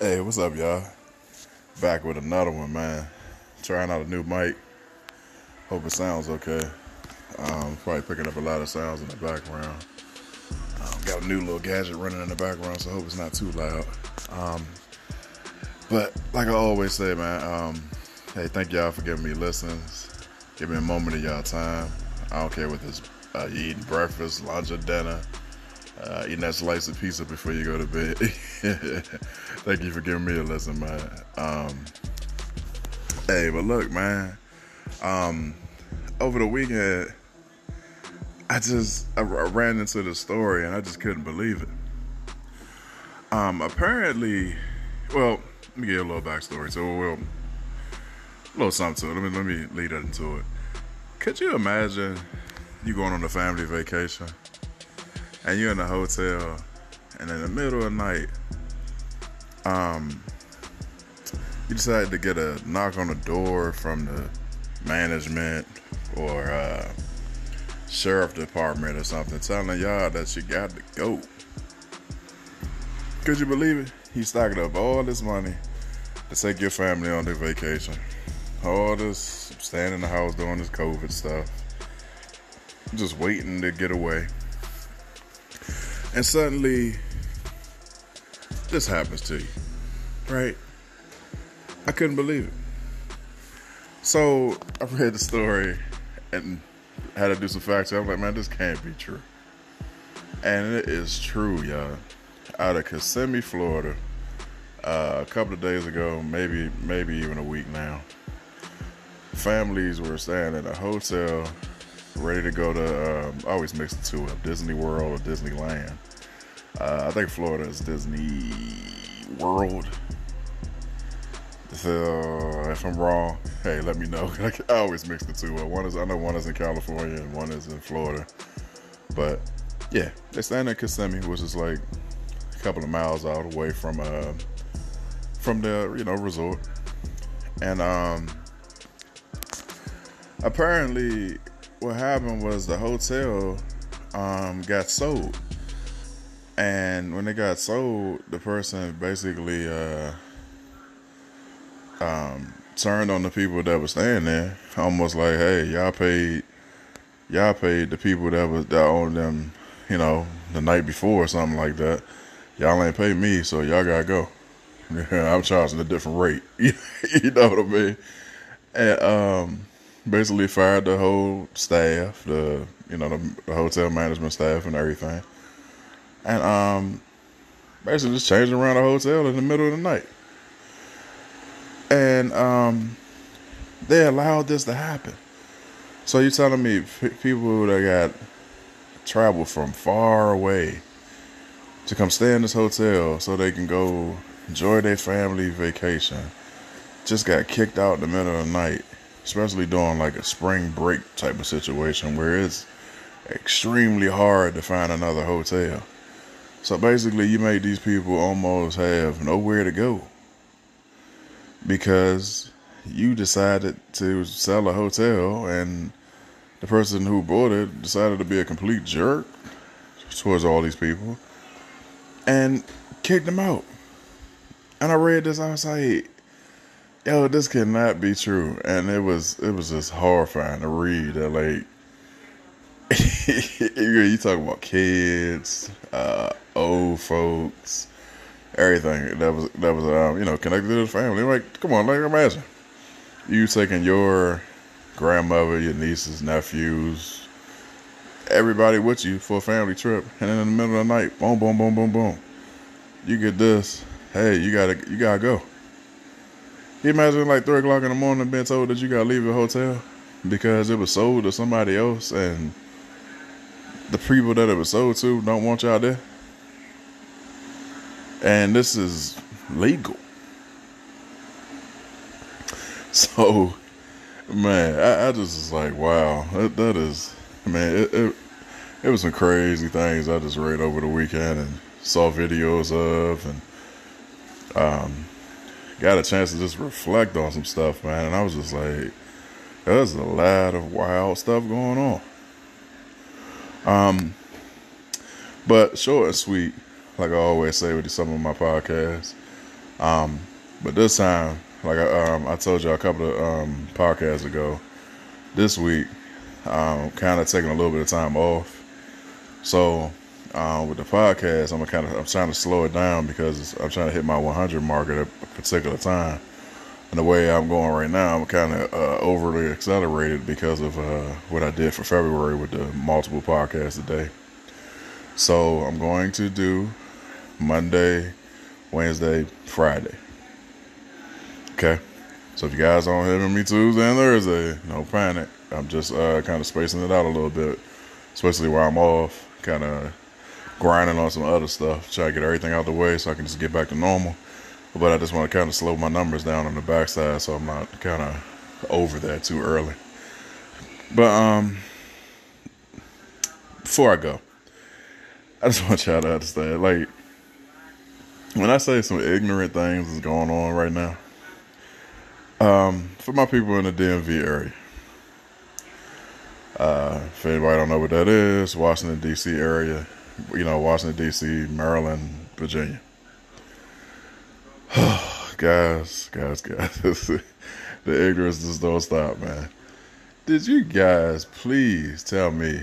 Hey, what's up, y'all? Back with another one, man. Trying out a new mic. Hope it sounds okay. Um, probably picking up a lot of sounds in the background. Um, got a new little gadget running in the background, so hope it's not too loud. Um, but like I always say, man, um, hey, thank y'all for giving me listens. Give me a moment of y'all time. I don't care whether it's uh, you eating breakfast, lunch, or dinner. Uh, eating that slice of pizza before you go to bed. Thank you for giving me a lesson, man. Um, hey, but look, man. Um, over the weekend, I just I, ran into the story and I just couldn't believe it. Um, apparently, well, let me give you a little backstory. So, well, a little something to it. Let me let me lead into it. Could you imagine you going on a family vacation? And you're in a hotel, and in the middle of the night, um, you decide to get a knock on the door from the management or uh, sheriff department or something, telling y'all that you got to go. Could you believe it? He's stocking up all this money to take your family on their vacation. All this staying in the house doing this COVID stuff. Just waiting to get away. And suddenly, this happens to you, right? I couldn't believe it. So I read the story and had to do some fact check. I'm like, man, this can't be true. And it is true, y'all. Out of Kissimmee, Florida, uh, a couple of days ago, maybe maybe even a week now, families were staying in a hotel ready to go to. Um, I always mix the two up: Disney World or Disneyland. Uh, I think Florida is Disney World. So if I'm wrong, hey, let me know. I always mix the two up. One is I know one is in California and one is in Florida. But yeah, they stand in Kissimmee, which is like a couple of miles out away from uh from the you know resort. And um apparently what happened was the hotel um, got sold. And when it got sold, the person basically uh, um, turned on the people that were staying there, almost like, "Hey, y'all paid, y'all paid the people that was that owned them, you know, the night before or something like that. Y'all ain't paid me, so y'all gotta go. I'm charging a different rate. you know what I mean? And um, basically fired the whole staff, the you know the, the, hotel management staff and everything, and um, basically just changing around the hotel in the middle of the night, and um, they allowed this to happen. So you're telling me p- people that got traveled from far away to come stay in this hotel so they can go enjoy their family vacation just got kicked out in the middle of the night especially during like a spring break type of situation where it's extremely hard to find another hotel. So basically, you make these people almost have nowhere to go because you decided to sell a hotel and the person who bought it decided to be a complete jerk towards all these people and kicked them out. And I read this, I was like, yo, this cannot be true. And it was it was just horrifying to read that like you talking about kids, uh, old folks, everything that was that was um, you know connected to the family. Like, come on, like imagine you taking your grandmother, your nieces, nephews, everybody with you for a family trip, and then in the middle of the night, boom, boom, boom, boom, boom, you get this. Hey, you gotta you gotta go. You imagine like three o'clock in the morning being told that you gotta leave the hotel because it was sold to somebody else and the people that it was sold to don't want y'all there? And this is legal. So, man, I, I just was like, wow, that, that is, man, it, it, it was some crazy things I just read over the weekend and saw videos of and um got a chance to just reflect on some stuff, man. And I was just like, there's a lot of wild stuff going on. Um, but short and sweet, like I always say with some of my podcasts. Um, but this time, like I, um, I told you a couple of um, podcasts ago, this week, um, kind of taking a little bit of time off. So uh, with the podcast, I'm kind of I'm trying to slow it down because I'm trying to hit my 100 mark at a particular time. And the way I'm going right now, I'm kind of uh, overly accelerated because of uh, what I did for February with the multiple podcasts a day. So I'm going to do Monday, Wednesday, Friday. Okay. So if you guys don't hear me Tuesday and Thursday, no panic. I'm just uh, kind of spacing it out a little bit, especially while I'm off, kind of grinding on some other stuff, try to get everything out the way so I can just get back to normal. But I just want to kind of slow my numbers down on the backside so I'm not kind of over that too early. But um, before I go, I just want y'all to understand, like, when I say some ignorant things is going on right now, um, for my people in the DMV area, uh, if anybody don't know what that is, Washington D.C. area, you know, Washington D.C., Maryland, Virginia. guys, guys, guys, the ignorance just don't stop, man. Did you guys please tell me?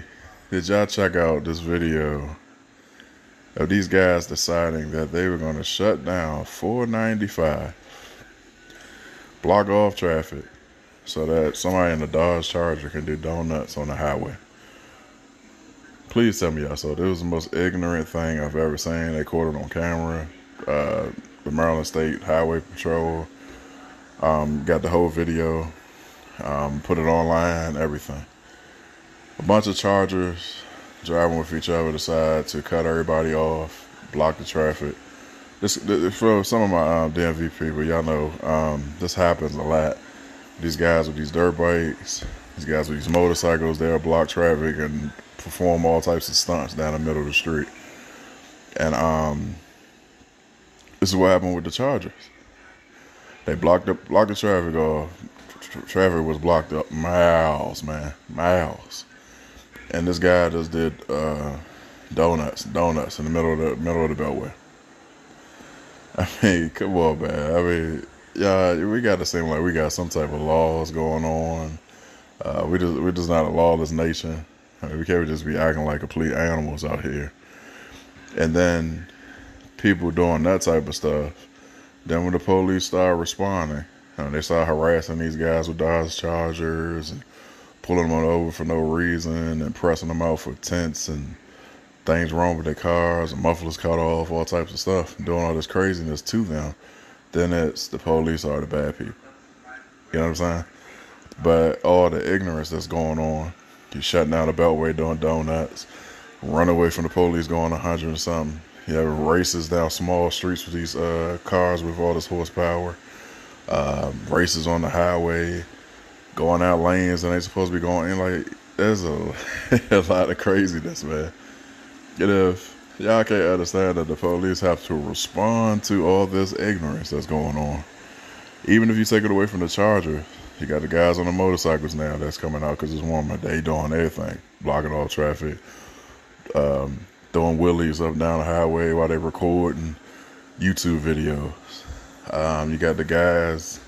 Did y'all check out this video of these guys deciding that they were going to shut down 495, block off traffic, so that somebody in a Dodge Charger can do donuts on the highway? Please tell me y'all saw. this was the most ignorant thing I've ever seen. They caught it on camera. Uh, the Maryland State Highway Patrol um, got the whole video, um, put it online, everything. A bunch of Chargers driving with each other decide to cut everybody off, block the traffic. This, for some of my um, DMV people, y'all know um, this happens a lot. These guys with these dirt bikes, these guys with these motorcycles, they'll block traffic and perform all types of stunts down the middle of the street. And um, this is what happened with the Chargers. They blocked up, blocked the traffic off. traffic was blocked up miles, man, miles. And this guy just did uh, donuts, donuts in the middle of the middle of the beltway. I mean, come on, man. I mean, yeah, we got to seem like we got some type of laws going on. Uh, we just we're just not a lawless nation. We can't just be acting like complete animals out here. And then people doing that type of stuff. Then when the police started responding, know, they started harassing these guys with Dodge Chargers and pulling them over for no reason and pressing them out for tents and things wrong with their cars and mufflers cut off, all types of stuff, doing all this craziness to them. Then it's the police are the bad people. You know what I'm saying? But all the ignorance that's going on you shutting down the Beltway doing donuts, run away from the police going 100 or something. Have races down small streets with these uh, cars with all this horsepower. Uh, races on the highway, going out lanes and they supposed to be going in. Like, there's a, a lot of craziness, man. And if y'all can't understand that the police have to respond to all this ignorance that's going on, even if you take it away from the charger, you got the guys on the motorcycles now that's coming out because it's warmer. They doing everything, blocking all traffic, um, throwing wheelies up down the highway while they recording YouTube videos. Um, you got the guys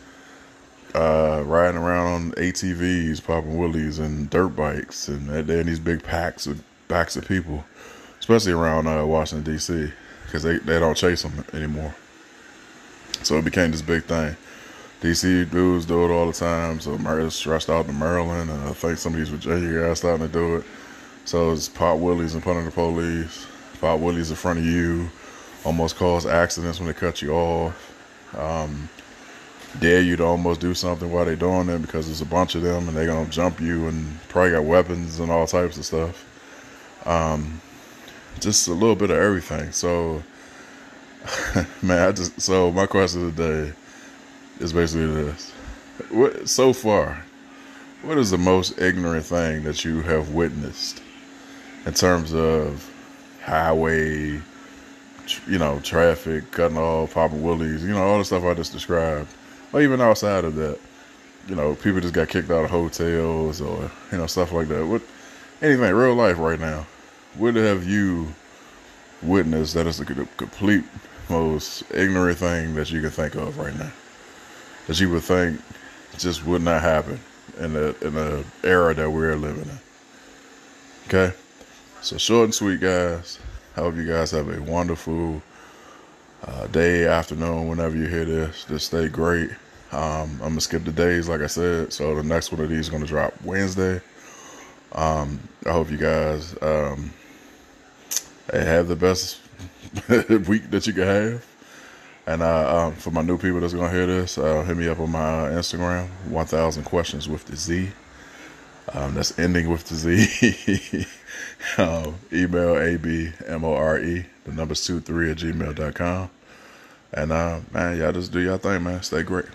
uh, riding around on ATVs, popping wheelies and dirt bikes, and they're these big packs of packs of people, especially around uh, Washington D.C. because they they don't chase them anymore. So it became this big thing. DC dudes do it all the time. So it's stretched out to Maryland, and I think some of these Virginia guys starting to do it. So it's pop willies in front of the police, pop willies in front of you, almost cause accidents when they cut you off. Um, dare you to almost do something while they're doing it because there's a bunch of them and they're gonna jump you and probably got weapons and all types of stuff. Um, just a little bit of everything. So, man, I just so my question today is basically this. What, so far, what is the most ignorant thing that you have witnessed in terms of highway, you know, traffic, cutting off, popping willies, you know, all the stuff I just described, or even outside of that, you know, people just got kicked out of hotels or you know stuff like that. What anything real life right now? What have you witnessed that is the complete most ignorant thing that you can think of right now. That you would think just would not happen in the in the era that we're living in. Okay? So short and sweet guys. I hope you guys have a wonderful uh, day, afternoon, whenever you hear this. Just stay great. Um, I'm gonna skip the days, like I said. So the next one of these is gonna drop Wednesday. Um, I hope you guys um, have the best week that you can have. And uh, um, for my new people that's gonna hear this, uh, hit me up on my Instagram, 1,000 questions with the Z. Um, that's ending with the Z. um, email abmore, the number's two three at gmail.com. And uh, man, y'all just do y'all thing, man. Stay great.